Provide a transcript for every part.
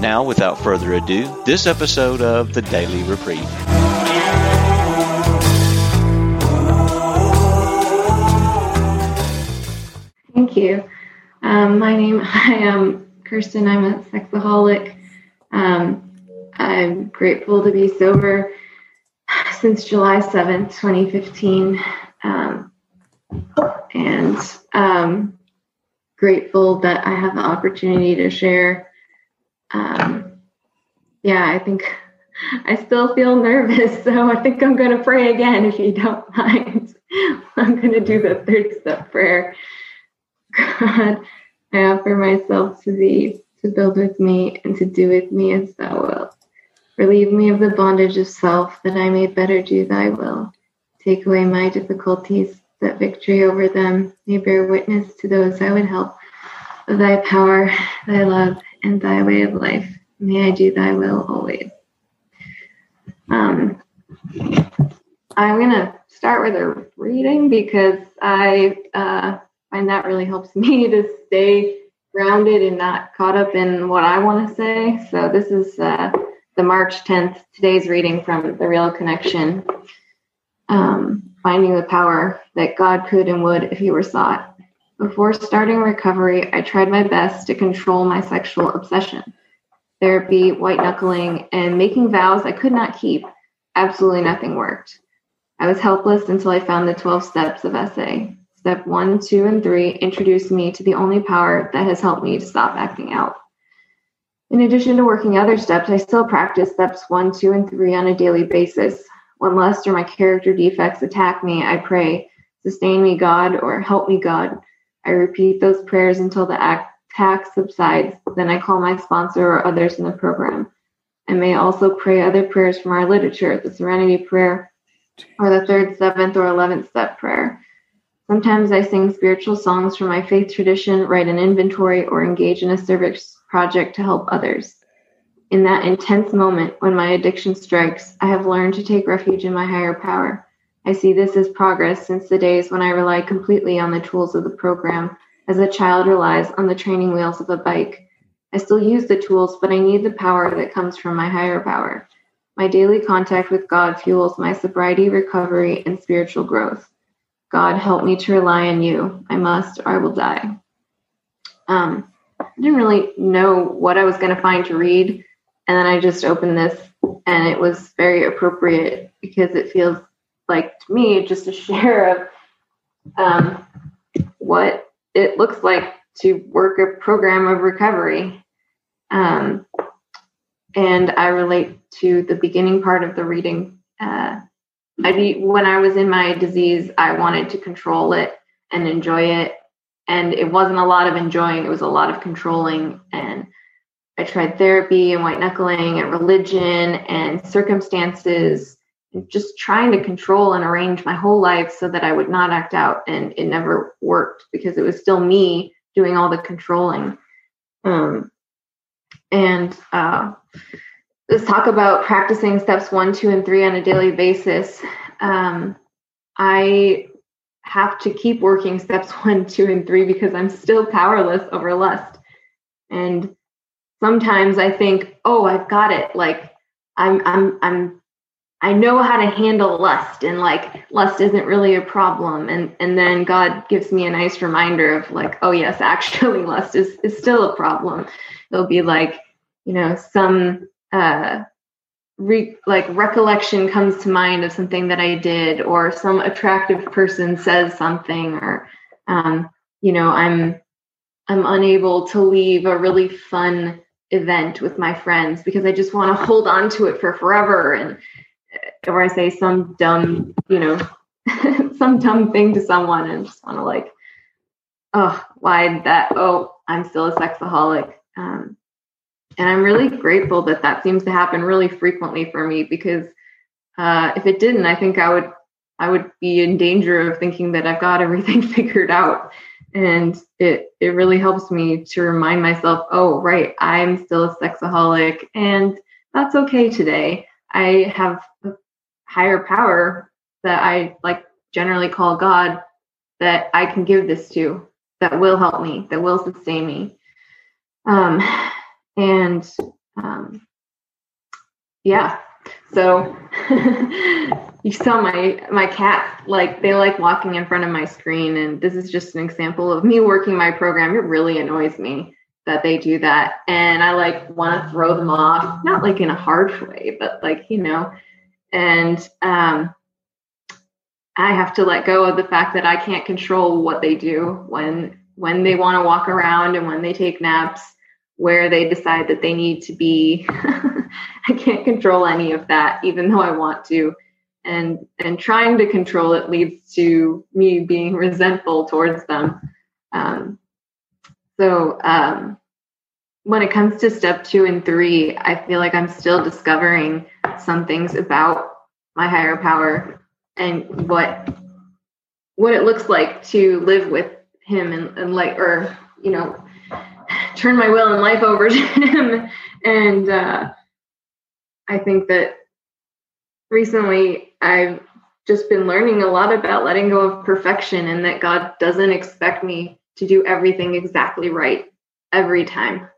Now, without further ado, this episode of the Daily Reprieve. Thank you. Um, my name, I am Kirsten. I'm a sexaholic. Um, I'm grateful to be sober since July 7th, 2015. Um, and um, grateful that I have the opportunity to share. Um, yeah, I think I still feel nervous, so I think I'm going to pray again if you don't mind. I'm going to do the third step prayer. God, I offer myself to thee to build with me and to do with me as thou wilt. Relieve me of the bondage of self that I may better do thy will. Take away my difficulties, that victory over them may bear witness to those I would help of thy power, thy love, and thy way of life. May I do thy will always. Um, I'm going to start with a reading because I uh, find that really helps me to stay grounded and not caught up in what I want to say. So this is uh, the March 10th, today's reading from The Real Connection. Um, finding the power that God could and would if he were sought. Before starting recovery, I tried my best to control my sexual obsession. Therapy, white knuckling, and making vows I could not keep. Absolutely nothing worked. I was helpless until I found the 12 steps of SA. Step one, two, and three introduced me to the only power that has helped me to stop acting out. In addition to working other steps, I still practice steps one, two, and three on a daily basis. When lust or my character defects attack me, I pray, sustain me, God, or help me, God. I repeat those prayers until the attack subsides. Then I call my sponsor or others in the program. I may also pray other prayers from our literature, the Serenity Prayer, or the third, seventh, or eleventh step prayer. Sometimes I sing spiritual songs from my faith tradition, write an inventory, or engage in a service project to help others. In that intense moment when my addiction strikes, I have learned to take refuge in my higher power. I see this as progress since the days when I relied completely on the tools of the program, as a child relies on the training wheels of a bike. I still use the tools, but I need the power that comes from my higher power. My daily contact with God fuels my sobriety, recovery, and spiritual growth. God, help me to rely on you. I must, or I will die. Um, I didn't really know what I was going to find to read. And then I just opened this, and it was very appropriate because it feels like to me just a share of um, what it looks like to work a program of recovery. Um, and I relate to the beginning part of the reading. Uh, I when I was in my disease, I wanted to control it and enjoy it, and it wasn't a lot of enjoying; it was a lot of controlling. And I tried therapy and white knuckling and religion and circumstances, just trying to control and arrange my whole life so that I would not act out. And it never worked because it was still me doing all the controlling. Um, and uh, let's talk about practicing steps one, two, and three on a daily basis. Um, I have to keep working steps one, two, and three because I'm still powerless over lust. And sometimes I think, oh, I've got it. Like I'm, I'm, I'm, I know how to handle lust, and like lust isn't really a problem. And and then God gives me a nice reminder of like, oh yes, actually, lust is is still a problem. It'll be like, you know, some uh, re- like recollection comes to mind of something that I did, or some attractive person says something, or um, you know, I'm I'm unable to leave a really fun event with my friends because I just want to hold on to it for forever, and or I say some dumb, you know, some dumb thing to someone, and just want to like, oh, why that? Oh, I'm still a sexaholic. Um, and I'm really grateful that that seems to happen really frequently for me because uh, if it didn't, I think I would I would be in danger of thinking that I've got everything figured out. And it it really helps me to remind myself, oh right, I'm still a sexaholic, and that's okay today. I have higher power that I like generally call God that I can give this to that will help me, that will sustain me. Um, and um, yeah, so you saw my my cat like they like walking in front of my screen, and this is just an example of me working my program. It really annoys me that they do that, and I like want to throw them off, not like in a harsh way, but like you know, and um, I have to let go of the fact that I can't control what they do when when they want to walk around and when they take naps, where they decide that they need to be. I can't control any of that, even though I want to. And and trying to control it leads to me being resentful towards them. Um, so um, when it comes to step two and three, I feel like I'm still discovering some things about my higher power and what what it looks like to live with him and, and like or you know turn my will and life over to him. And uh, i think that recently i've just been learning a lot about letting go of perfection and that god doesn't expect me to do everything exactly right every time.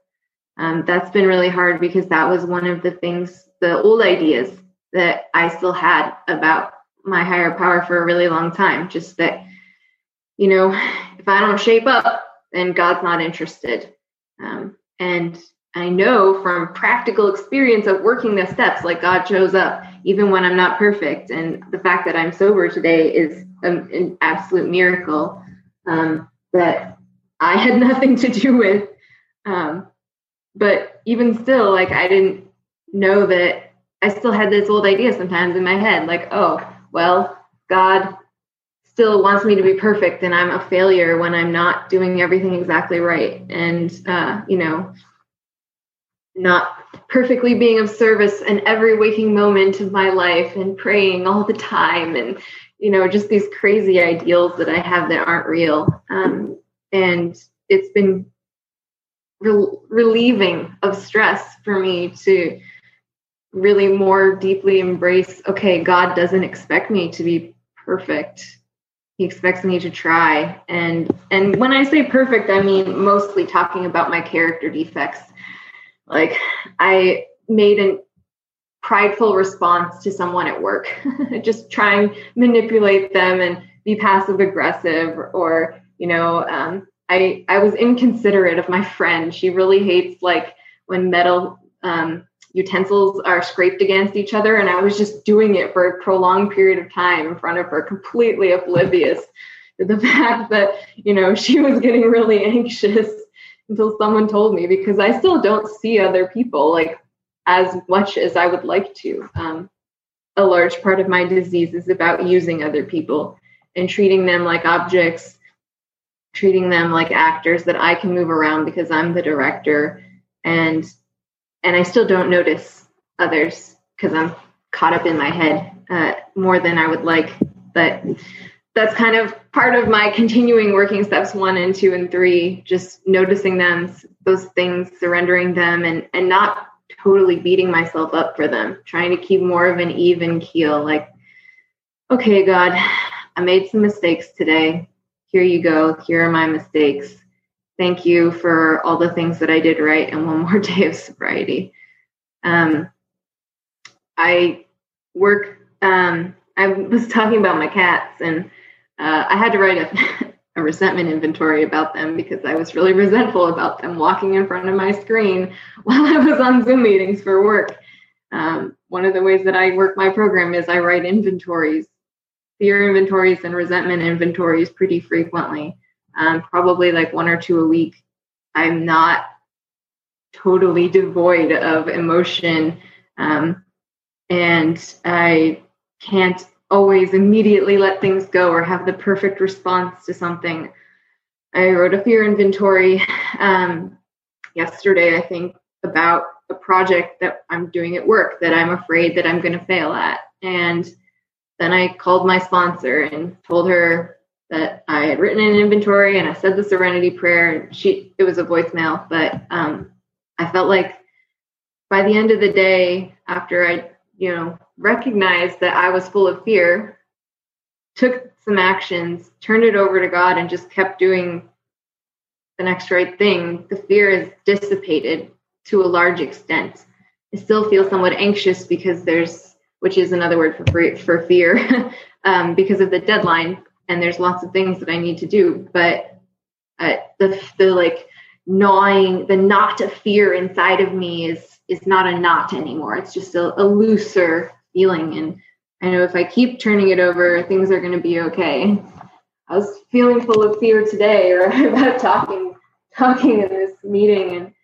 Um, that's been really hard because that was one of the things the old ideas that i still had about my higher power for a really long time. Just that, you know, if I don't shape up, then God's not interested. Um, and I know from practical experience of working the steps, like God shows up even when I'm not perfect. And the fact that I'm sober today is an, an absolute miracle um, that I had nothing to do with. Um, but even still, like I didn't know that I still had this old idea sometimes in my head, like, oh, well, God still wants me to be perfect and I'm a failure when I'm not doing everything exactly right. And, uh, you know, not perfectly being of service in every waking moment of my life and praying all the time and, you know, just these crazy ideals that I have that aren't real. Um, and it's been re- relieving of stress for me to really more deeply embrace okay god doesn't expect me to be perfect. He expects me to try. And and when i say perfect i mean mostly talking about my character defects. Like i made a prideful response to someone at work just try and manipulate them and be passive aggressive or you know um, i i was inconsiderate of my friend. She really hates like when metal um, utensils are scraped against each other and i was just doing it for a prolonged period of time in front of her completely oblivious to the fact that you know she was getting really anxious until someone told me because i still don't see other people like as much as i would like to. Um, a large part of my disease is about using other people and treating them like objects treating them like actors that i can move around because i'm the director and and I still don't notice others because I'm caught up in my head uh, more than I would like. But that's kind of part of my continuing working steps one and two and three, just noticing them, those things, surrendering them, and and not totally beating myself up for them. Trying to keep more of an even keel, like, okay, God, I made some mistakes today. Here you go. Here are my mistakes thank you for all the things that I did right and one more day of sobriety. Um, I work, um, I was talking about my cats and uh, I had to write a, a, resentment inventory about them because I was really resentful about them walking in front of my screen while I was on Zoom meetings for work. Um, one of the ways that I work my program is I write inventories, fear inventories, and resentment inventories pretty frequently um, probably like one or two a week. I'm not totally devoid of emotion. Um, and I can't always immediately let things go or have the perfect response to something. I wrote a fear inventory um, yesterday, I think, about a project that I'm doing at work that I'm afraid that I'm going to fail at. And then I called my sponsor and told her that I had written an inventory and I said the serenity prayer and she it was a voicemail, but um, I felt like by the end of the day, after I, you know, recognized that I was full of fear, took some actions, turned it over to God and just kept doing the next right thing, the fear is dissipated to a large extent. I still feel somewhat anxious because there's, which is another word for for fear, um, because of the deadline, and there's lots of things that I need to do. But uh, the the like gnawing, the knot of fear inside of me is is not a knot anymore. It's just a, a looser feeling, and I know if I keep turning it over, things are going to be okay. I was feeling full of fear today, or about talking talking in this meeting, and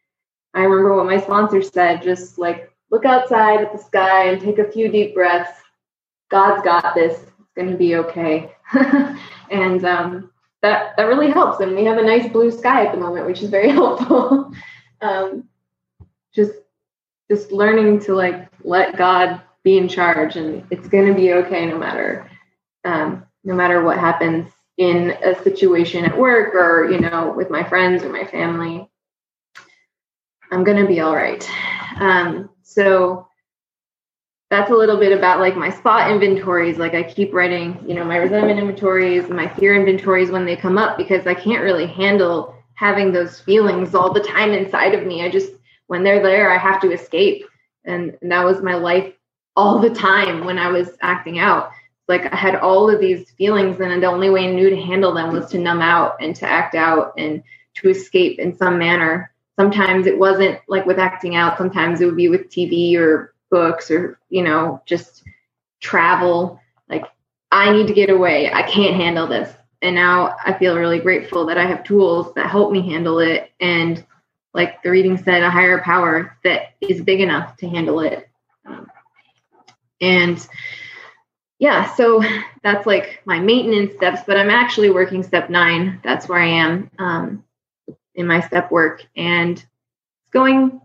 I remember what my sponsor said: just like look outside at the sky and take a few deep breaths. God's got this. Going to be okay. and um, that that really helps. And we have a nice blue sky at the moment, which is very helpful. um, just just learning to like let God be in charge, and it's going to be okay no matter um, no matter what happens in a situation at work or you know with my friends or my family. I'm going to be all right. Um, so that's a little bit about like my spot inventories. Like I keep writing, you know, my resentment inventories, and my fear inventories when they come up because I can't really handle having those feelings all the time inside of me. I just, when they're there, I have to escape. And, and that was my life all the time when I was acting out. Like I had all of these feelings, and the only way I knew to handle them was to numb out and to act out and to escape in some manner. Sometimes it wasn't like with acting out, sometimes it would be with TV or books or you know just travel like i need to get away. I can't handle this. And now i feel really grateful that i have tools that help me handle it and like the reading said a higher power that is big enough to handle it. Um, and yeah so that's like my maintenance steps but i'm actually working step nine. That's where i am um, in my step work. And it's going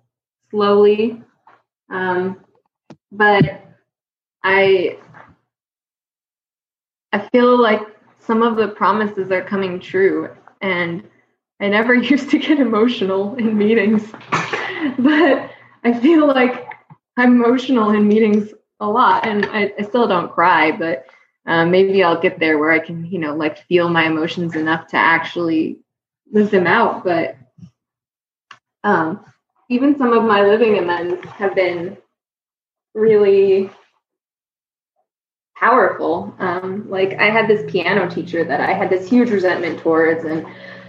slowly. Um, but I I feel like some of the promises are coming true and I never used to get emotional in meetings but I feel like I'm emotional in meetings a lot and I, I still don't cry but um, maybe I'll get there where I can you know like feel my emotions enough to actually live them out but um, even some of my living amends have been really powerful. Um, like I had this piano teacher that I had this huge resentment towards, and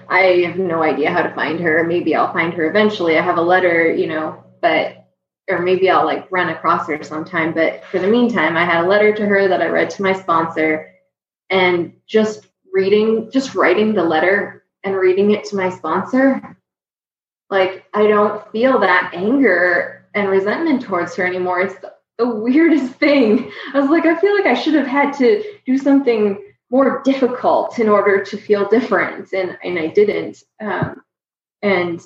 I have no idea how to find her. Maybe I'll find her eventually. I have a letter, you know, but or maybe I'll like run across her sometime. But for the meantime, I had a letter to her that I read to my sponsor, and just reading, just writing the letter and reading it to my sponsor, like I don't feel that anger and resentment towards her anymore. It's the, weirdest thing. I was like, I feel like I should have had to do something more difficult in order to feel different, and and I didn't. Um, and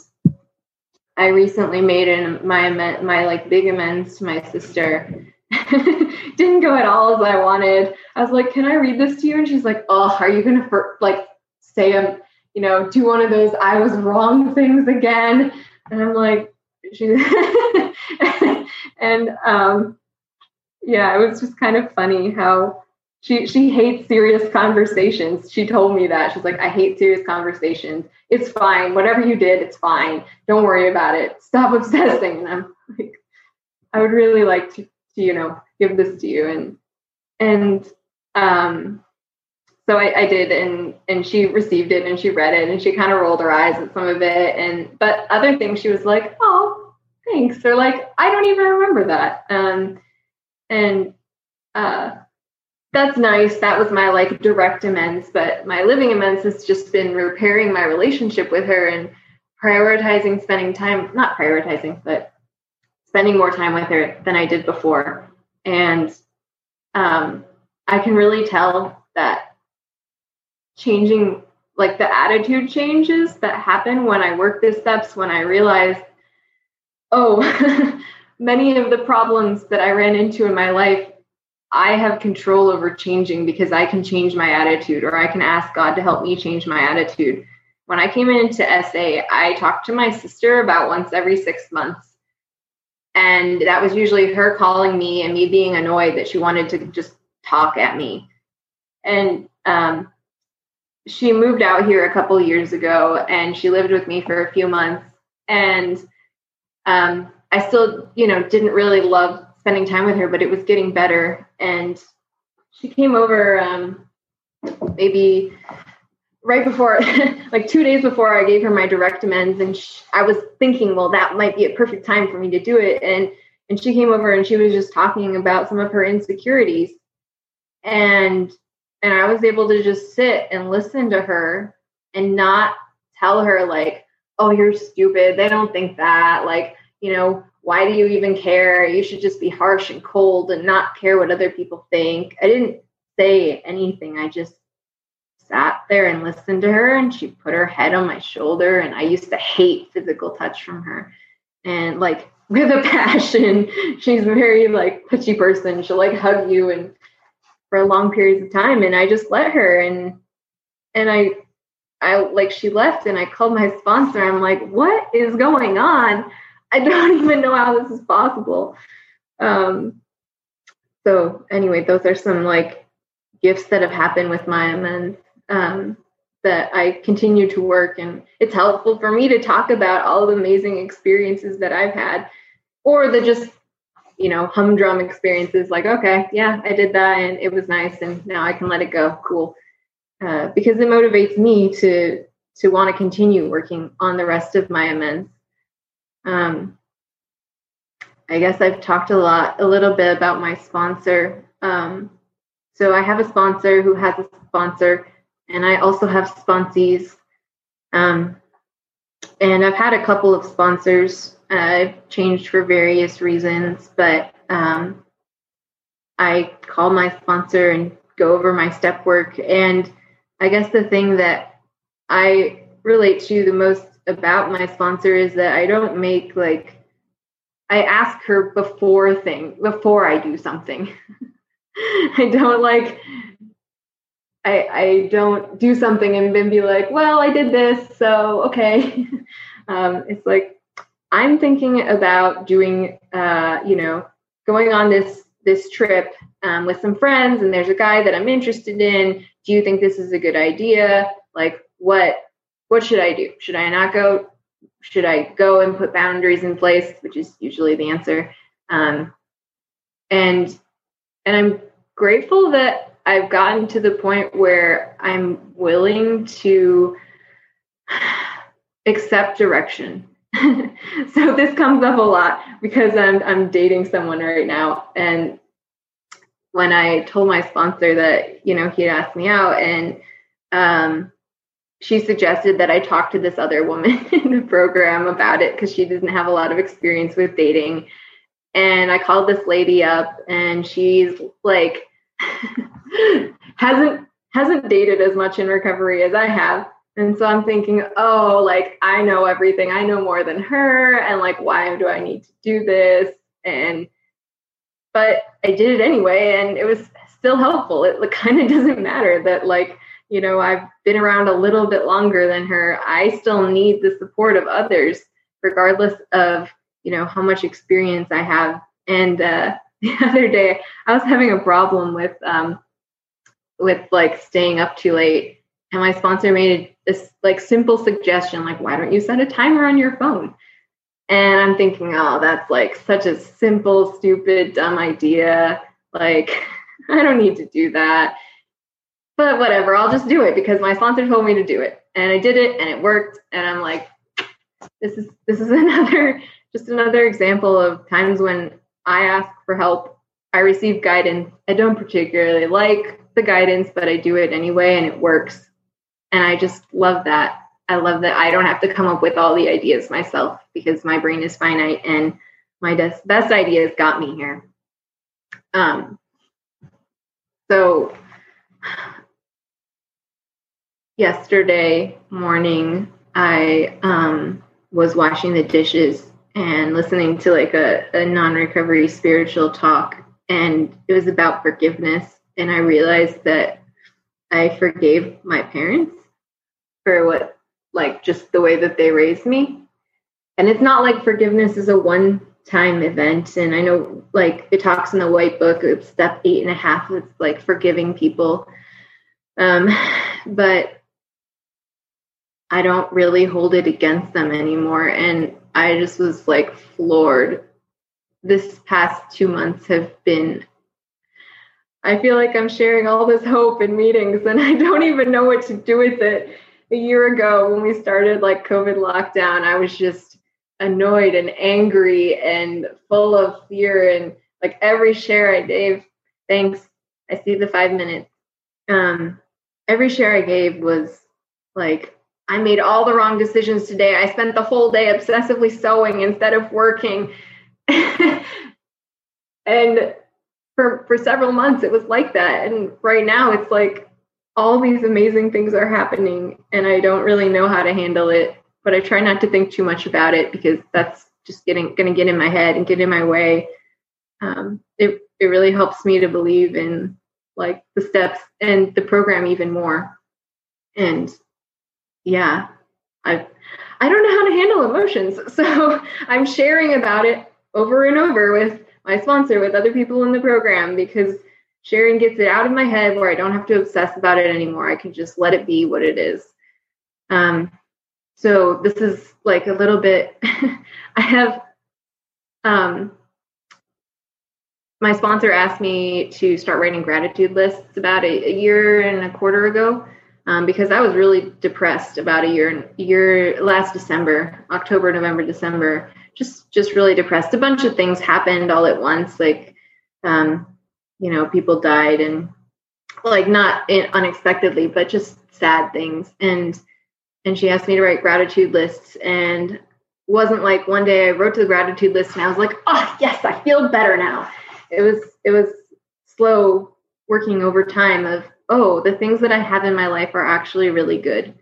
I recently made an, my my like big amends to my sister. Didn't go at all as I wanted. I was like, "Can I read this to you?" And she's like, "Oh, are you gonna for, like say a um, you know do one of those I was wrong things again?" And I'm like, she and um, yeah, it was just kind of funny how she she hates serious conversations. She told me that she's like, I hate serious conversations. It's fine, whatever you did, it's fine. Don't worry about it. Stop obsessing. And I'm like, I would really like to, to you know give this to you and and um so I, I, did and and she received it and she read it and she kind of rolled her eyes at some of it and but other things she was like oh thanks. Or like i don't even remember that. Um and uh that's nice. That was my like direct amends but my living amends has just been repairing my relationship with her and prioritizing spending time not prioritizing but spending more time with her than i did before. And um i can really tell that changing like the attitude changes that happen when I work the steps, when I realize, oh, many of the problems that I ran into in my life, I have control over changing because I can change my attitude or I can ask God to help me change my attitude. When I came into SA, I talked to my sister about once every six months. And that was usually her calling me and me being annoyed that she wanted to just talk at me. And um, she moved out here a couple years ago and she lived with me for a few months. And um, I still, you know, didn't really love spending time with her, but it was getting better. And she came over um, maybe right before, like two days before I gave her my direct amends, and she, I was thinking, well, that might be a perfect time for me to do it. And and she came over and she was just talking about some of her insecurities, and and I was able to just sit and listen to her and not tell her like, oh, you're stupid. They don't think that. Like, you know, why do you even care? You should just be harsh and cold and not care what other people think. I didn't say anything. I just sat there and listened to her and she put her head on my shoulder and I used to hate physical touch from her. And like with a passion, she's a very like touchy person. She'll like hug you and for long periods of time and I just let her and and I I like she left and I called my sponsor. I'm like, what is going on? I don't even know how this is possible. Um so anyway, those are some like gifts that have happened with my amends um, that I continue to work. And it's helpful for me to talk about all the amazing experiences that I've had or the just, you know, humdrum experiences like, okay, yeah, I did that and it was nice and now I can let it go. Cool. Uh, because it motivates me to to want to continue working on the rest of my amends. Um, I guess I've talked a lot, a little bit about my sponsor. Um, so I have a sponsor who has a sponsor and I also have sponsees. Um, and I've had a couple of sponsors. Uh, I've changed for various reasons, but um, I call my sponsor and go over my step work. And I guess the thing that I relate to the most about my sponsor is that I don't make like I ask her before thing before I do something. I don't like I, I don't do something and then be like, well, I did this, so okay. um, it's like I'm thinking about doing, uh, you know, going on this this trip um, with some friends, and there's a guy that I'm interested in. Do you think this is a good idea? Like, what what should I do? Should I not go? Should I go and put boundaries in place? Which is usually the answer. Um, and and I'm grateful that I've gotten to the point where I'm willing to accept direction. so this comes up a lot because I'm I'm dating someone right now and when I told my sponsor that, you know, he had asked me out and um she suggested that I talk to this other woman in the program about it because she didn't have a lot of experience with dating. And I called this lady up and she's like hasn't hasn't dated as much in recovery as I have. And so I'm thinking, oh, like I know everything. I know more than her. And like, why do I need to do this? And but I did it anyway, and it was still helpful. It kind of doesn't matter that like, you know, I've been around a little bit longer than her. I still need the support of others, regardless of, you know, how much experience I have. And uh the other day I was having a problem with um with like staying up too late and my sponsor made this like simple suggestion like why don't you set a timer on your phone and i'm thinking oh that's like such a simple stupid dumb idea like i don't need to do that but whatever i'll just do it because my sponsor told me to do it and i did it and it worked and i'm like this is this is another just another example of times when I ask for help. I receive guidance. I don't particularly like the guidance, but I do it anyway and it works. And I just love that. I love that I don't have to come up with all the ideas myself because my brain is finite and my des- best ideas got me here. Um, so yesterday morning, I um, was washing the dishes and listening to like a, a non-recovery spiritual talk and it was about forgiveness and i realized that i forgave my parents for what like just the way that they raised me. And it's not like forgiveness is a one time event. And i know like it talks in the white book it's step eight and a half it's like forgiving people. Um but i don't really hold it against them anymore. And i just was like floored. This past two months have been I feel like I'm sharing all this hope in meetings and I don't even know what to do with it. A year ago when we started like COVID lockdown, I was just annoyed and angry and full of fear and like every share I gave, thanks. I see the five minutes. Um, every share I gave was like I made all the wrong decisions today. I spent the whole day obsessively sewing instead of working. and for for several months it was like that and right now it's like all these amazing things are happening and i don't really know how to handle it but i try not to think too much about it because that's just getting going to get in my head and get in my way. Um, it it really helps me to believe in like the steps and the program even more. And yeah i i don't know how to handle emotions so i'm sharing about it over and over with my sponsor, with other people in the program, because sharing gets it out of my head where I don't have to obsess about it anymore. I can just let it be what it is. Um, so this is like a little bit, I have, um, my sponsor asked me to start writing gratitude lists about a, a year and a quarter ago um, because I was really depressed about a year year last December, October, November, December, just just really depressed. A bunch of things happened all at once, like um, you know, people died and like not in, unexpectedly, but just sad things. And and she asked me to write gratitude lists, and wasn't like one day I wrote to the gratitude list and I was like, oh yes, I feel better now. It was it was slow working over time of oh the things that I have in my life are actually really good,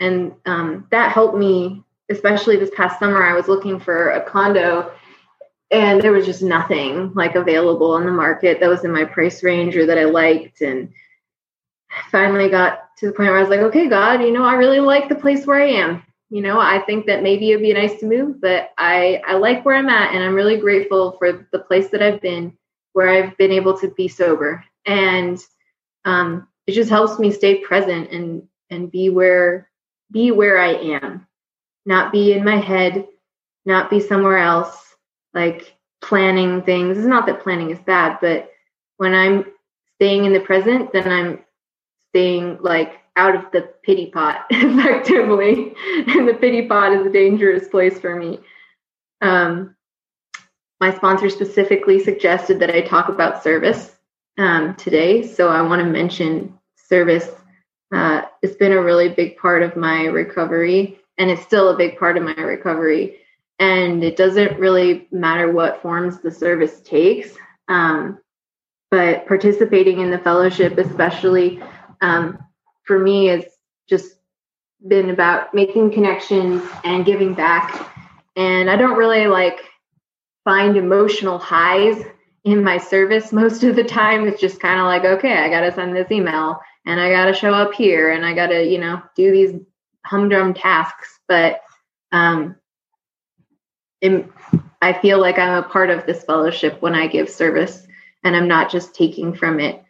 and um, that helped me especially this past summer, I was looking for a condo and there was just nothing like available on the market that was in my price range or that I liked. And finally got to the point where I was like, okay, God, you know, I really like the place where I am. You know, I think that maybe it'd be nice to move, but I, I like where I'm at and I'm really grateful for the place that I've been where I've been able to be sober. And um, it just helps me stay present and and be where be where I am not be in my head, not be somewhere else, like planning things. It's not that planning is bad, but when I'm staying in the present, then I'm staying like out of the pity pot effectively. and the pity pot is a dangerous place for me. Um, my sponsor specifically suggested that I talk about service um, today. So I want to mention service. Uh, it's been a really big part of my recovery and it's still a big part of my recovery. And it doesn't really matter what forms the service takes. Um, but participating in the fellowship, especially um, for me, has just been about making connections and giving back. And I don't really like find emotional highs in my service most of the time. It's just kind of like, okay, I got to send this email and I got to show up here and I got to, you know, do these humdrum tasks, but um, it, I feel like I'm a part of this fellowship when I give service and I'm not just taking from it.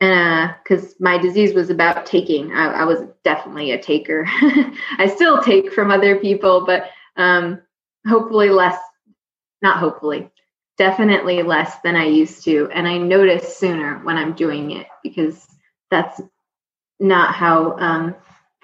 And because uh, my disease was about taking, I, I was definitely a taker. I still take from other people, but um, hopefully less, not hopefully, definitely less than I used to. And I notice sooner when I'm doing it because that's not how um,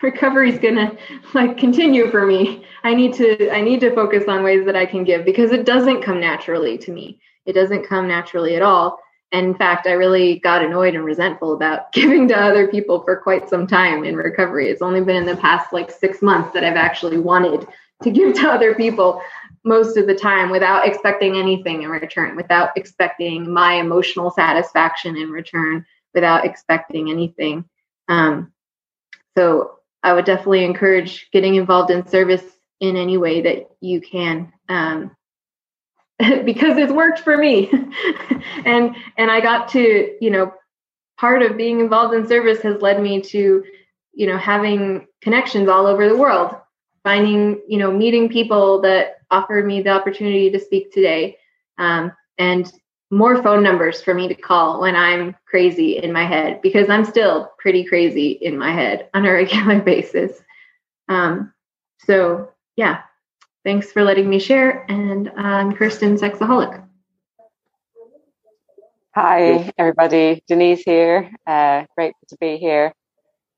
recovery is gonna like continue for me. I need to i need to focus on ways that i can give because it doesn't come naturally to me. It doesn't come naturally at all. And in fact i really got annoyed and resentful about giving to other people for quite some time in recovery. It's only been in the past like six months that i've actually wanted to give to other people most of the time without expecting anything in return without expecting my emotional satisfaction in return without expecting anything. Um, so I would definitely encourage getting involved in service in any way that you can. Um, because it's worked for me. and and I got to, you know, part of being involved in service has led me to, you know, having connections all over the world, finding, you know, meeting people that offered me the opportunity to speak today. Um, and more phone numbers for me to call when I'm crazy in my head because I'm still pretty crazy in my head on a regular basis. Um, so, yeah, thanks for letting me share. And I'm Kirsten Sexaholic. Hi, everybody. Denise here. Uh, great to be here.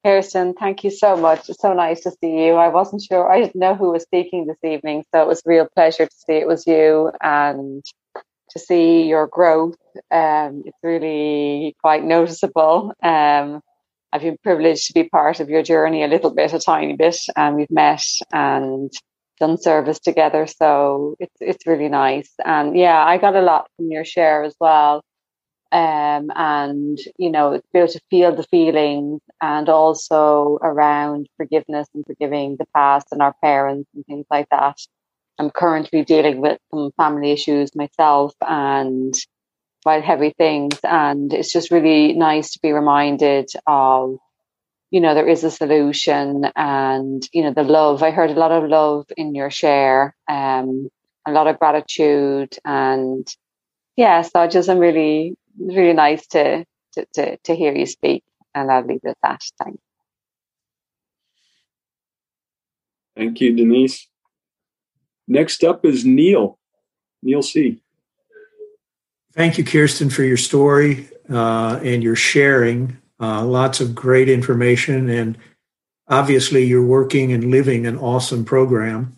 Kirsten, thank you so much. It's so nice to see you. I wasn't sure, I didn't know who was speaking this evening, so it was a real pleasure to see it was you and to see your growth. Um, it's really quite noticeable. Um, I've been privileged to be part of your journey a little bit, a tiny bit, and we've met and done service together. So it's it's really nice. And yeah, I got a lot from your share as well. Um, and you know, be able to feel the feelings and also around forgiveness and forgiving the past and our parents and things like that. I'm currently dealing with some family issues myself and quite heavy things. And it's just really nice to be reminded of, you know, there is a solution and, you know, the love. I heard a lot of love in your share, um, a lot of gratitude and yeah, so just I'm really, really nice to, to, to, to hear you speak. And I'll leave it at that. Thanks. Thank you, Denise. Next up is Neil. Neil C. Thank you, Kirsten, for your story uh, and your sharing. Uh, lots of great information, and obviously, you're working and living an awesome program.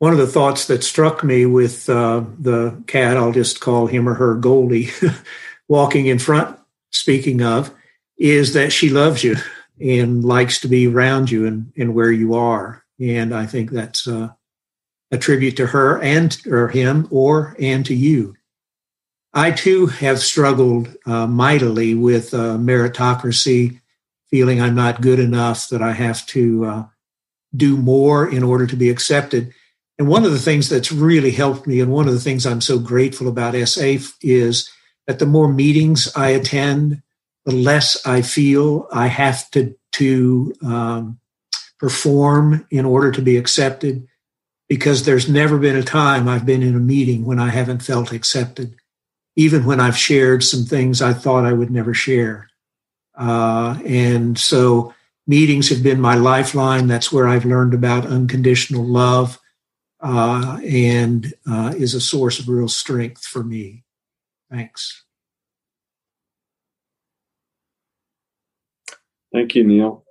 One of the thoughts that struck me with uh, the cat, I'll just call him or her Goldie, walking in front, speaking of, is that she loves you and likes to be around you and, and where you are. And I think that's uh, attribute to her and or him or and to you. I too have struggled uh, mightily with uh, meritocracy, feeling I'm not good enough, that I have to uh, do more in order to be accepted. And one of the things that's really helped me, and one of the things I'm so grateful about SA is that the more meetings I attend, the less I feel I have to to um, perform in order to be accepted because there's never been a time I've been in a meeting when I haven't felt accepted, even when I've shared some things I thought I would never share. Uh, and so meetings have been my lifeline. That's where I've learned about unconditional love uh, and uh, is a source of real strength for me. Thanks. Thank you, Neil.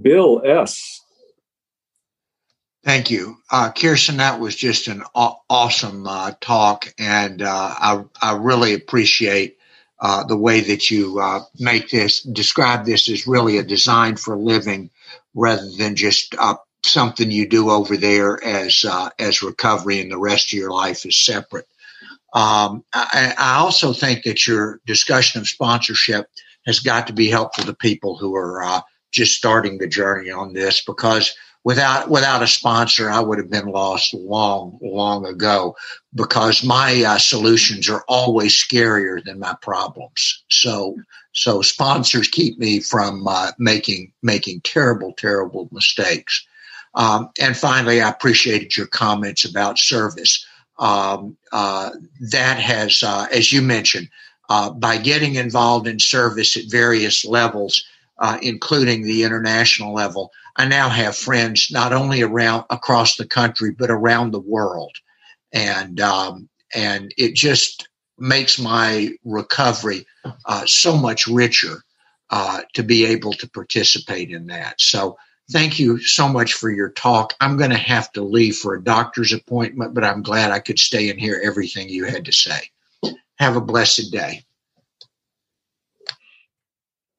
Bill S. Thank you, uh, Kirsten. That was just an aw- awesome uh, talk, and uh, I, I really appreciate uh, the way that you uh, make this describe this as really a design for living, rather than just uh, something you do over there as as recovery, and the rest of your life is separate. Um, I, I also think that your discussion of sponsorship has got to be helpful to people who are just starting the journey on this because without without a sponsor, I would have been lost long, long ago because my uh, solutions are always scarier than my problems. So, so sponsors keep me from uh, making making terrible, terrible mistakes. Um, and finally, I appreciated your comments about service. Um, uh, that has, uh, as you mentioned, uh, by getting involved in service at various levels, uh, including the international level, I now have friends not only around across the country but around the world, and um, and it just makes my recovery uh, so much richer uh, to be able to participate in that. So thank you so much for your talk. I'm going to have to leave for a doctor's appointment, but I'm glad I could stay and hear everything you had to say. Have a blessed day.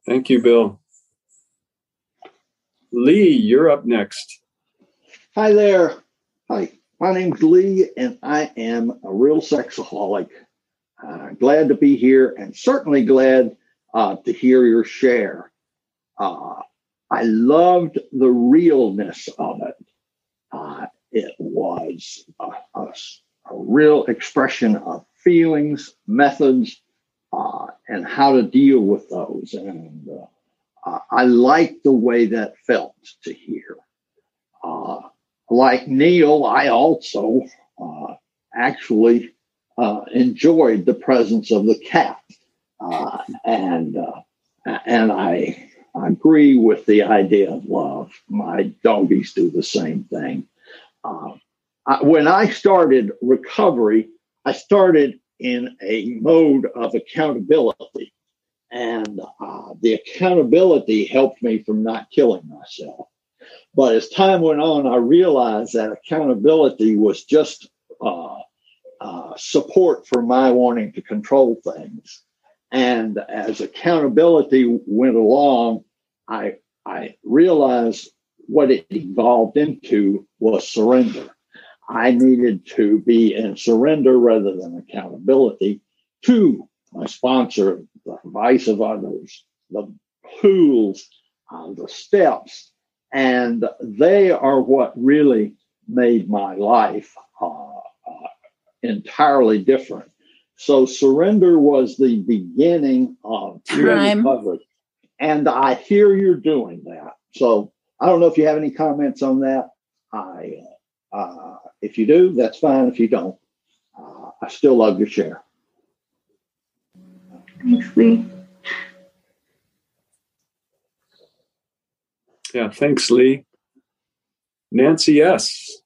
Thank you, Bill. Lee, you're up next. Hi there. Hi, my name's Lee, and I am a real sexaholic. Uh, glad to be here, and certainly glad uh, to hear your share. Uh, I loved the realness of it. Uh, it was a, a, a, real expression of feelings, methods, uh, and how to deal with those. And uh, I like the way that felt to hear. Uh, like Neil, I also uh, actually uh, enjoyed the presence of the cat, uh, and and I agree with the idea of love. My doggies do the same thing. I, when I started recovery, I started in a mode of accountability. And uh, the accountability helped me from not killing myself. But as time went on, I realized that accountability was just uh, uh, support for my wanting to control things. And as accountability went along, I, I realized what it evolved into was surrender. I needed to be in surrender rather than accountability to my sponsor, the advice of others, the tools, uh, the steps, and they are what really made my life uh, uh, entirely different. So surrender was the beginning of time. And I hear you're doing that. So I don't know if you have any comments on that. I uh, if you do, that's fine. If you don't, uh, I still love your share. Thanks, Lee. Yeah, thanks, Lee. Nancy S.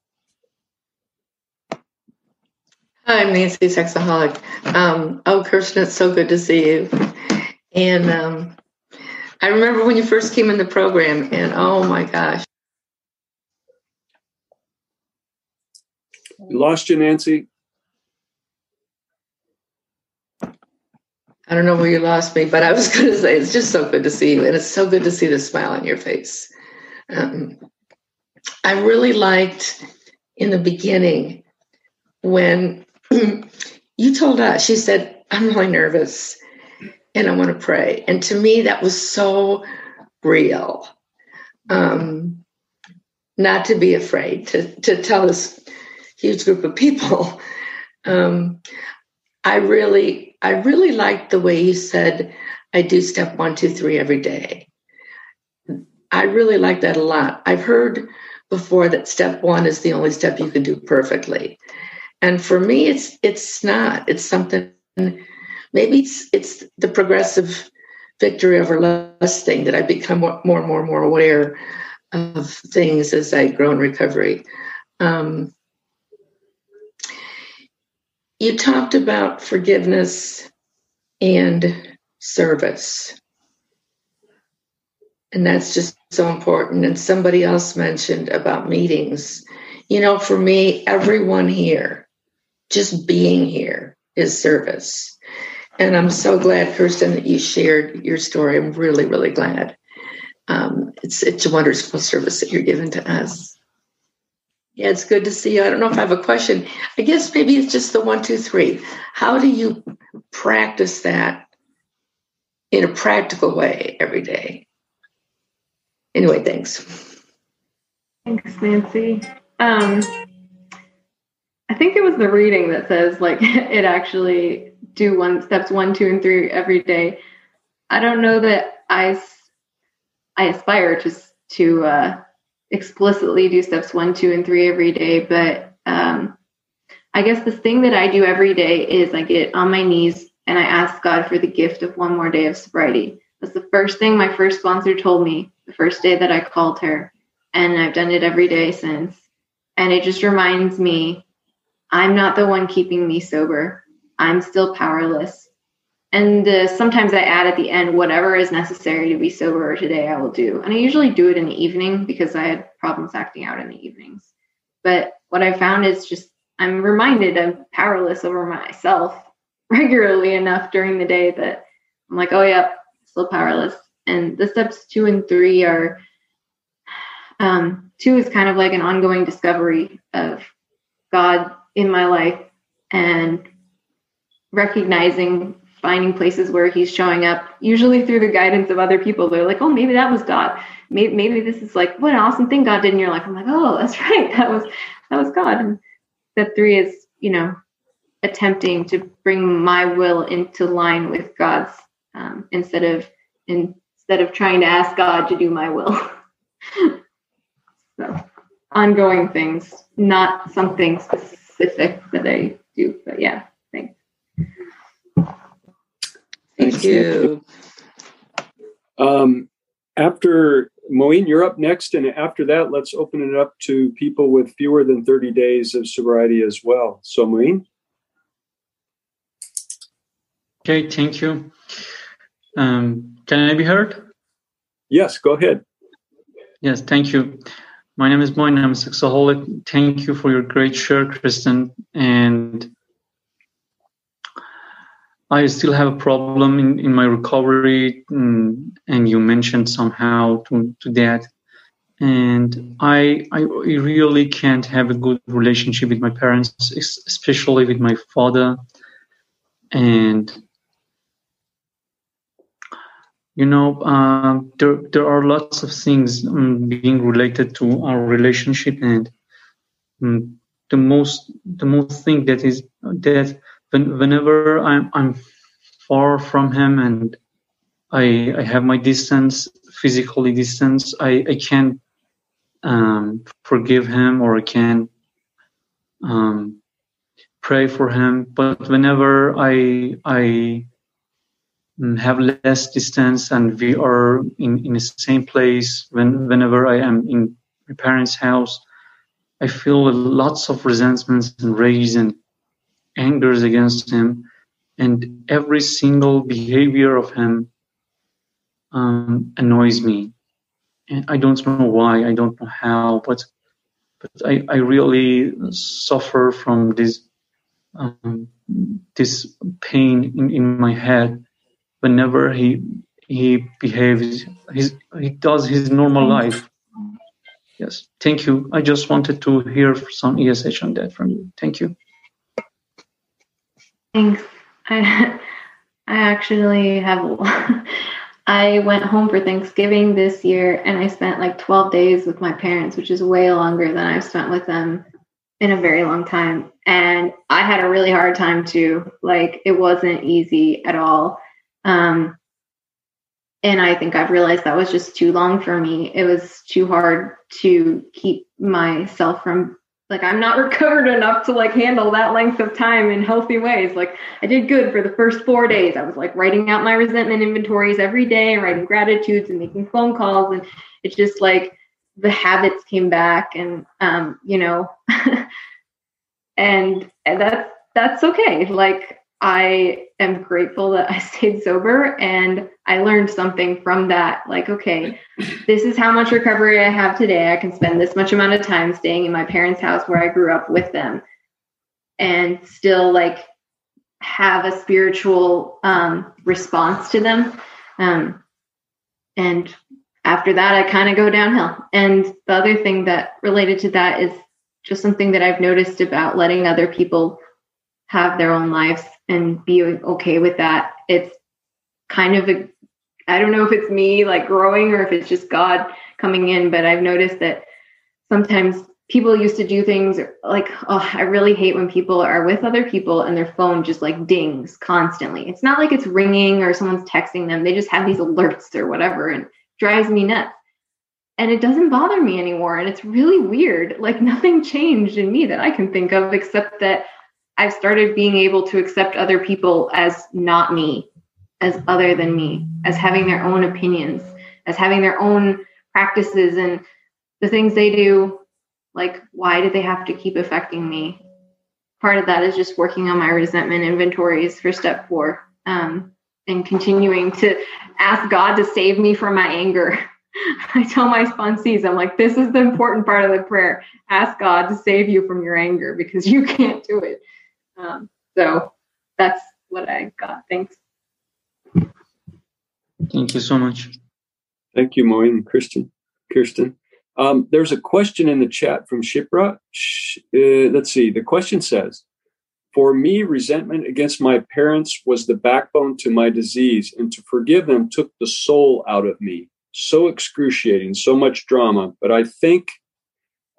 Hi, I'm Nancy Sexaholic. Um, oh, Kirsten, it's so good to see you. And um, I remember when you first came in the program, and oh my gosh, We lost you, Nancy. I don't know where you lost me, but I was going to say it's just so good to see you, and it's so good to see the smile on your face. Um, I really liked in the beginning when you told us, she said, I'm really nervous and I want to pray. And to me, that was so real. Um, not to be afraid, to, to tell this huge group of people. Um, I really, I really liked the way you said, I do step one, two, three every day. I really like that a lot. I've heard before that step one is the only step you can do perfectly. And for me, it's it's not. It's something maybe it's it's the progressive victory over lust thing that I become more, more and more and more aware of things as I grow in recovery. Um, you talked about forgiveness and service. And that's just so important. And somebody else mentioned about meetings. You know, for me, everyone here, just being here is service. And I'm so glad, Kirsten, that you shared your story. I'm really, really glad. Um, it's it's a wonderful service that you're giving to us. Yeah, it's good to see you. I don't know if I have a question. I guess maybe it's just the one, two, three. How do you practice that in a practical way every day? Anyway, thanks. Thanks, Nancy. Um, I think it was the reading that says like it actually do one steps one, two, and three every day. I don't know that I I aspire to to uh, explicitly do steps one, two, and three every day, but um, I guess the thing that I do every day is I get on my knees and I ask God for the gift of one more day of sobriety. That's the first thing my first sponsor told me the first day that I called her. And I've done it every day since. And it just reminds me I'm not the one keeping me sober. I'm still powerless. And uh, sometimes I add at the end, whatever is necessary to be sober today, I will do. And I usually do it in the evening because I had problems acting out in the evenings. But what I found is just I'm reminded I'm powerless over myself regularly enough during the day that I'm like, oh, yeah, still powerless. And the steps two and three are um, two is kind of like an ongoing discovery of God in my life and recognizing finding places where he's showing up, usually through the guidance of other people. They're like, oh, maybe that was God. Maybe, maybe this is like, what an awesome thing God did in your life. I'm like, oh, that's right. That was, that was God. And step three is, you know, attempting to bring my will into line with God's um, instead of instead of trying to ask God to do my will. so ongoing things, not something specific that I do, but yeah, thanks. Thank you. Um, after Moeen, you're up next, and after that, let's open it up to people with fewer than 30 days of sobriety as well. So, Moeen. Okay, thank you. Um, can I be heard? Yes, go ahead. Yes, thank you. My name is Moin. I'm a sexaholic. Thank you for your great share, Kristen. And I still have a problem in, in my recovery, and, mm, and you mentioned somehow to, to that. And I, I really can't have a good relationship with my parents, especially with my father. And you know, uh, there there are lots of things um, being related to our relationship, and um, the most the most thing that is that when, whenever I'm I'm far from him and I I have my distance, physically distance, I I can't um, forgive him or I can um, pray for him. But whenever I I Mm, have less distance and we are in, in the same place when whenever I am in my parents' house, I feel lots of resentments and rage and angers against him. And every single behavior of him um, annoys me. And I don't know why, I don't know how, but but I, I really suffer from this um, this pain in, in my head whenever he he behaves his he does his normal life yes thank you i just wanted to hear some esh on that from you thank you thanks i i actually have i went home for thanksgiving this year and i spent like 12 days with my parents which is way longer than i've spent with them in a very long time. And i had a really hard time too. Like it wasn't easy at all. Um, and I think I've realized that was just too long for me. It was too hard to keep myself from like I'm not recovered enough to like handle that length of time in healthy ways. Like I did good for the first 4 days. I was like writing out my resentment inventories every day and writing gratitudes and making phone calls and it's just like the habits came back and um you know and, and that's that's okay. Like I am grateful that I stayed sober and I learned something from that. Like, okay, this is how much recovery I have today. I can spend this much amount of time staying in my parents' house where I grew up with them and still like have a spiritual um, response to them. Um, and after that, I kind of go downhill. And the other thing that related to that is just something that I've noticed about letting other people have their own lives and be okay with that. It's kind of a, I don't know if it's me like growing or if it's just God coming in, but I've noticed that sometimes people used to do things like, oh, I really hate when people are with other people and their phone just like dings constantly. It's not like it's ringing or someone's texting them. They just have these alerts or whatever and drives me nuts. And it doesn't bother me anymore. And it's really weird. Like nothing changed in me that I can think of except that I've started being able to accept other people as not me, as other than me, as having their own opinions, as having their own practices and the things they do. Like, why do they have to keep affecting me? Part of that is just working on my resentment inventories for step four um, and continuing to ask God to save me from my anger. I tell my sponsees, I'm like, this is the important part of the prayer. Ask God to save you from your anger because you can't do it. Um, so that's what I got. Thanks. Thank you so much. Thank you, Maureen Kirsten. Kirsten. Um, there's a question in the chat from Shipra. Uh, let's see. The question says, For me, resentment against my parents was the backbone to my disease, and to forgive them took the soul out of me. So excruciating, so much drama. But I think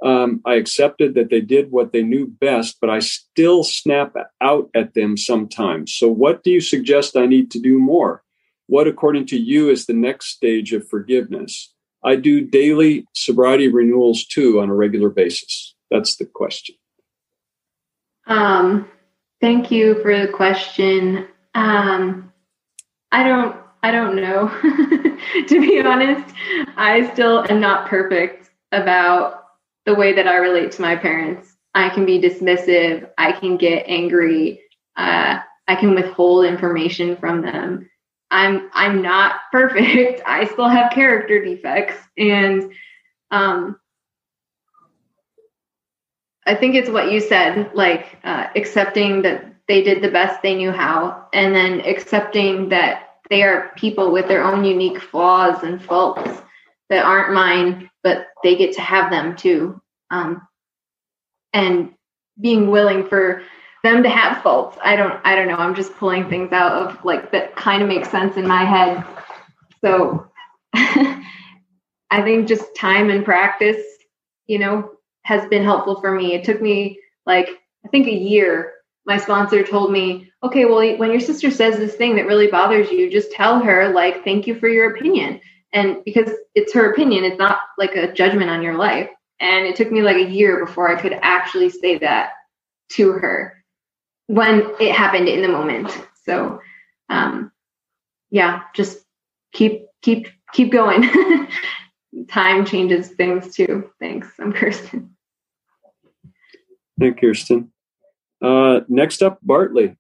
Um, I accepted that they did what they knew best, but I still snap out at them sometimes. So, what do you suggest I need to do more? What, according to you, is the next stage of forgiveness? I do daily sobriety renewals too on a regular basis. That's the question. Um, thank you for the question. Um, I don't, I don't know. to be honest, I still am not perfect about the way that I relate to my parents. I can be dismissive. I can get angry. Uh, I can withhold information from them. I'm I'm not perfect. I still have character defects, and um, I think it's what you said, like uh, accepting that they did the best they knew how, and then accepting that they are people with their own unique flaws and faults that aren't mine, but they get to have them too. Um, and being willing for them to have faults. I don't I don't know. I'm just pulling things out of like that kind of makes sense in my head. So I think just time and practice, you know, has been helpful for me. It took me like I think a year. My sponsor told me, "Okay, well, when your sister says this thing that really bothers you, just tell her like, "Thank you for your opinion." And because it's her opinion, it's not like a judgment on your life. And it took me like a year before I could actually say that to her when it happened in the moment. So, um, yeah, just keep, keep, keep going. Time changes things too. Thanks. I'm Kirsten. Thank you, Kirsten. Uh, next up, Bartley.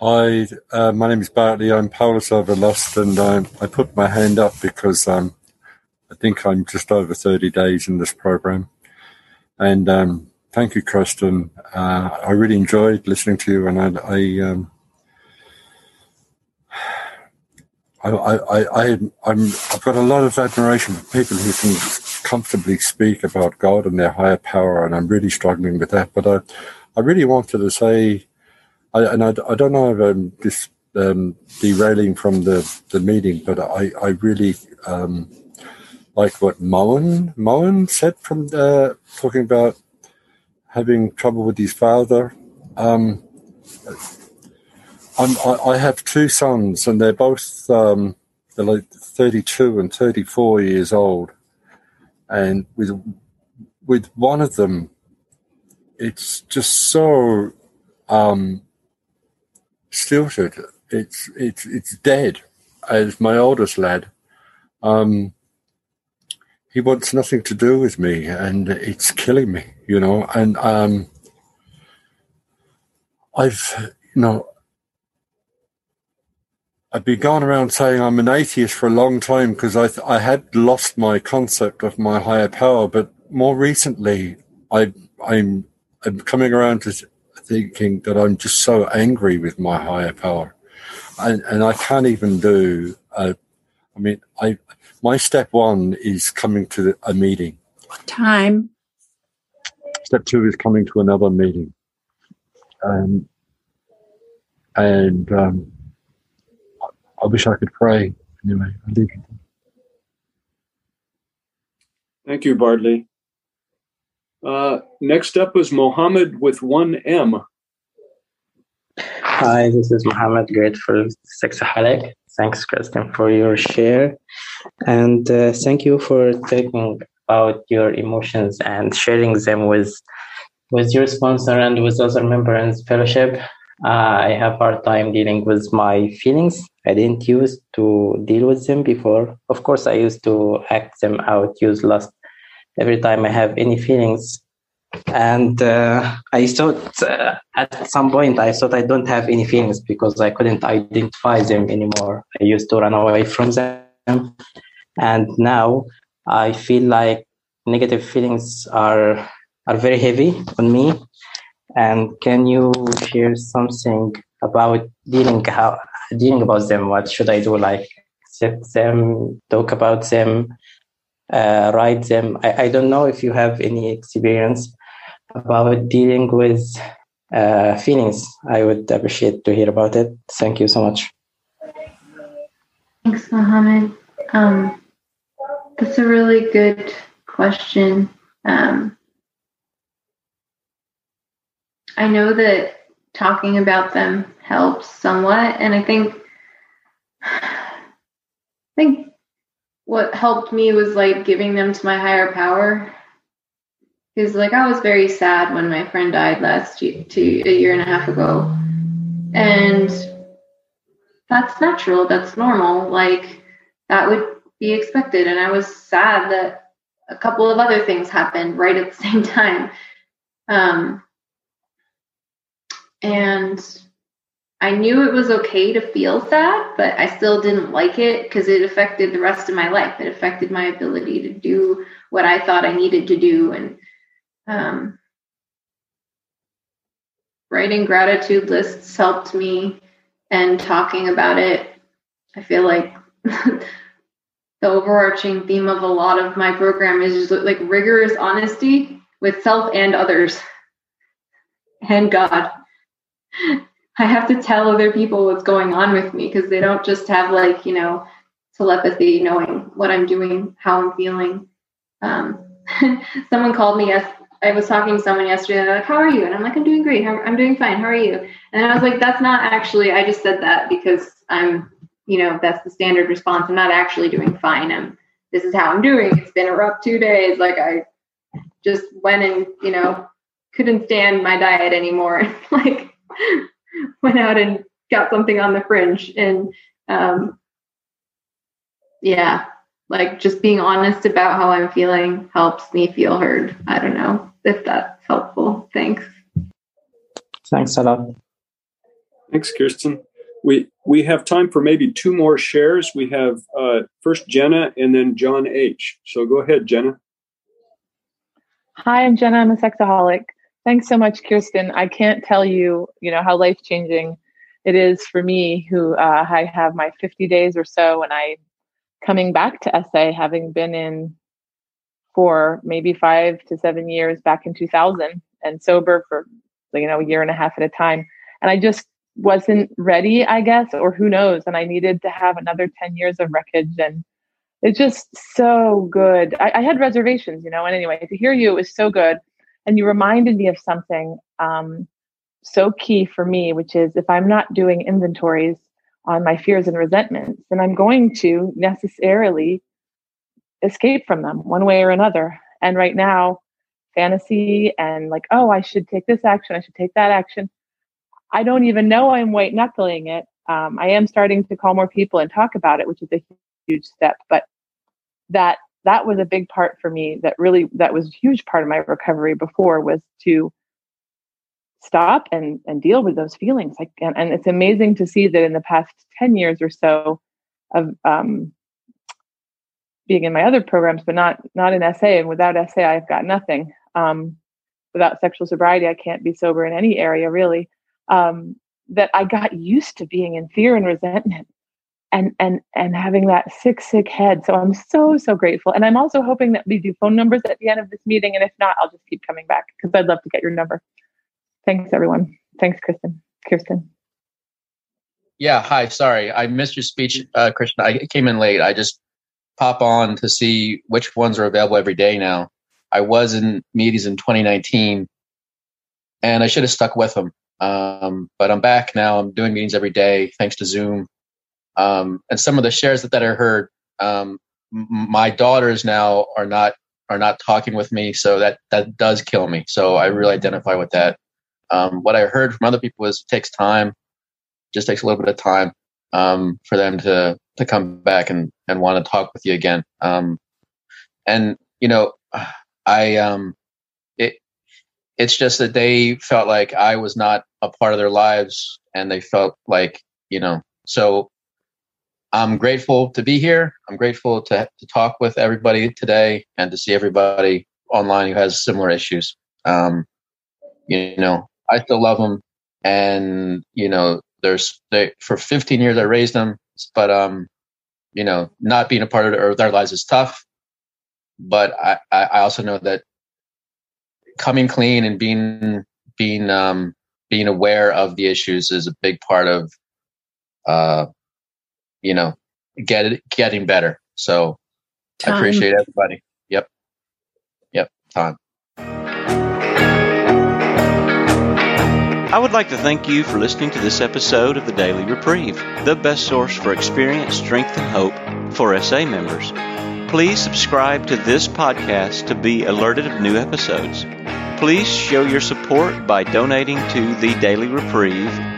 Hi, uh, my name is Bartley. I'm powerless over lust, and um, I put my hand up because um, I think I'm just over 30 days in this program. And um, thank you, Kirsten. Uh, I really enjoyed listening to you, and I, I um, I, I, I, I've got a lot of admiration for people who can comfortably speak about God and their higher power, and I'm really struggling with that. But I, I really wanted to say, I, and I, I don't know if I'm just um, derailing from the, the meeting, but I, I really um, like what Moen Moen said from the, talking about having trouble with his father. Um, I, I have two sons, and they're both um, they're like 32 and 34 years old. And with with one of them, it's just so um, stilted. It's it's it's dead. As my oldest lad, um, he wants nothing to do with me, and it's killing me. You know, and um, I've you know I've been going around saying I'm an atheist for a long time because I th- I had lost my concept of my higher power, but more recently I I'm I'm coming around to thinking that I'm just so angry with my higher power, and and I can't even do. Uh, I mean, I my step one is coming to a meeting. What time. Step two is coming to another meeting, um, and. Um, I wish I could pray. Anyway, I leave. Thank you, Bartley. Uh, next up is Mohammed with one M. Hi, this is Mohammed, grateful sexaholic. Thanks, Kristen, for your share. And uh, thank you for talking about your emotions and sharing them with with your sponsor and with other members fellowship. Uh, I have hard time dealing with my feelings. I didn't use to deal with them before. Of course, I used to act them out, use lust every time I have any feelings. And uh, I thought uh, at some point I thought I don't have any feelings because I couldn't identify them anymore. I used to run away from them, and now I feel like negative feelings are are very heavy on me and can you share something about dealing how dealing about them? What should I do? Like accept them, talk about them, uh, write them. I, I don't know if you have any experience about dealing with uh, feelings. I would appreciate to hear about it. Thank you so much. Thanks, Mohammed. Um, that's a really good question. Um, I know that talking about them helps somewhat, and I think I think what helped me was like giving them to my higher power. Because like I was very sad when my friend died last year, two, a year and a half ago, and that's natural. That's normal. Like that would be expected, and I was sad that a couple of other things happened right at the same time. Um, and I knew it was okay to feel sad, but I still didn't like it because it affected the rest of my life. It affected my ability to do what I thought I needed to do. And um, writing gratitude lists helped me, and talking about it. I feel like the overarching theme of a lot of my program is just like rigorous honesty with self and others and God. I have to tell other people what's going on with me because they don't just have like, you know, telepathy, knowing what I'm doing, how I'm feeling. Um, someone called me yes I was talking to someone yesterday, and they're like, How are you? And I'm like, I'm doing great. I'm doing fine. How are you? And I was like, That's not actually, I just said that because I'm, you know, that's the standard response. I'm not actually doing fine. I'm, this is how I'm doing. It's been a rough two days. Like, I just went and, you know, couldn't stand my diet anymore. like, went out and got something on the fringe. And um, yeah, like just being honest about how I'm feeling helps me feel heard. I don't know if that's helpful. Thanks. Thanks a lot. Thanks, Kirsten. We we have time for maybe two more shares. We have uh, first Jenna and then John H. So go ahead, Jenna. Hi, I'm Jenna. I'm a sexaholic. Thanks so much, Kirsten. I can't tell you, you know, how life changing it is for me, who uh, I have my 50 days or so, and I coming back to SA, having been in for maybe five to seven years back in 2000 and sober for you know a year and a half at a time, and I just wasn't ready, I guess, or who knows, and I needed to have another 10 years of wreckage and it's just so good. I, I, had reservations, you know, and anyway, to hear you was so good and you reminded me of something um, so key for me, which is if I'm not doing inventories on my fears and resentments, then I'm going to necessarily escape from them one way or another. And right now, fantasy and like, oh, I should take this action, I should take that action. I don't even know I'm white knuckling it. Um, I am starting to call more people and talk about it, which is a huge step. But that that was a big part for me that really that was a huge part of my recovery before was to stop and and deal with those feelings. Like and, and it's amazing to see that in the past 10 years or so of um, being in my other programs but not not in SA and without SA I've got nothing. Um, without sexual sobriety I can't be sober in any area really. Um, that I got used to being in fear and resentment and and and having that sick sick head. So i'm so so grateful. And i'm also hoping that we do phone numbers at the end of this meeting. And if not i'll just keep coming back because i'd love to get your number. Thanks everyone. Thanks kristen. Kirsten. Yeah hi sorry. I missed your speech uh, kristen. I came in late. I just pop on to see which ones are available every day now. I was in meetings in 2019 and i should have stuck with them. Um, but i'm back now. I'm doing meetings every day thanks to zoom um, and some of the shares that, that I heard, um, my daughters now are not are not talking with me, so that that does kill me. So I really identify with that. Um, what I heard from other people is it takes time, just takes a little bit of time um, for them to to come back and and want to talk with you again. Um, and you know, I um, it it's just that they felt like I was not a part of their lives, and they felt like you know. So I'm grateful to be here. I'm grateful to, to talk with everybody today and to see everybody online who has similar issues. Um, you know, I still love them, and you know, there's they, for 15 years I raised them, but um, you know, not being a part of their lives is tough. But I, I also know that coming clean and being being um, being aware of the issues is a big part of uh, you know, get it, getting better. So Time. I appreciate everybody. Yep. Yep. Time. I would like to thank you for listening to this episode of the Daily Reprieve, the best source for experience, strength, and hope for SA members. Please subscribe to this podcast to be alerted of new episodes. Please show your support by donating to the Daily Reprieve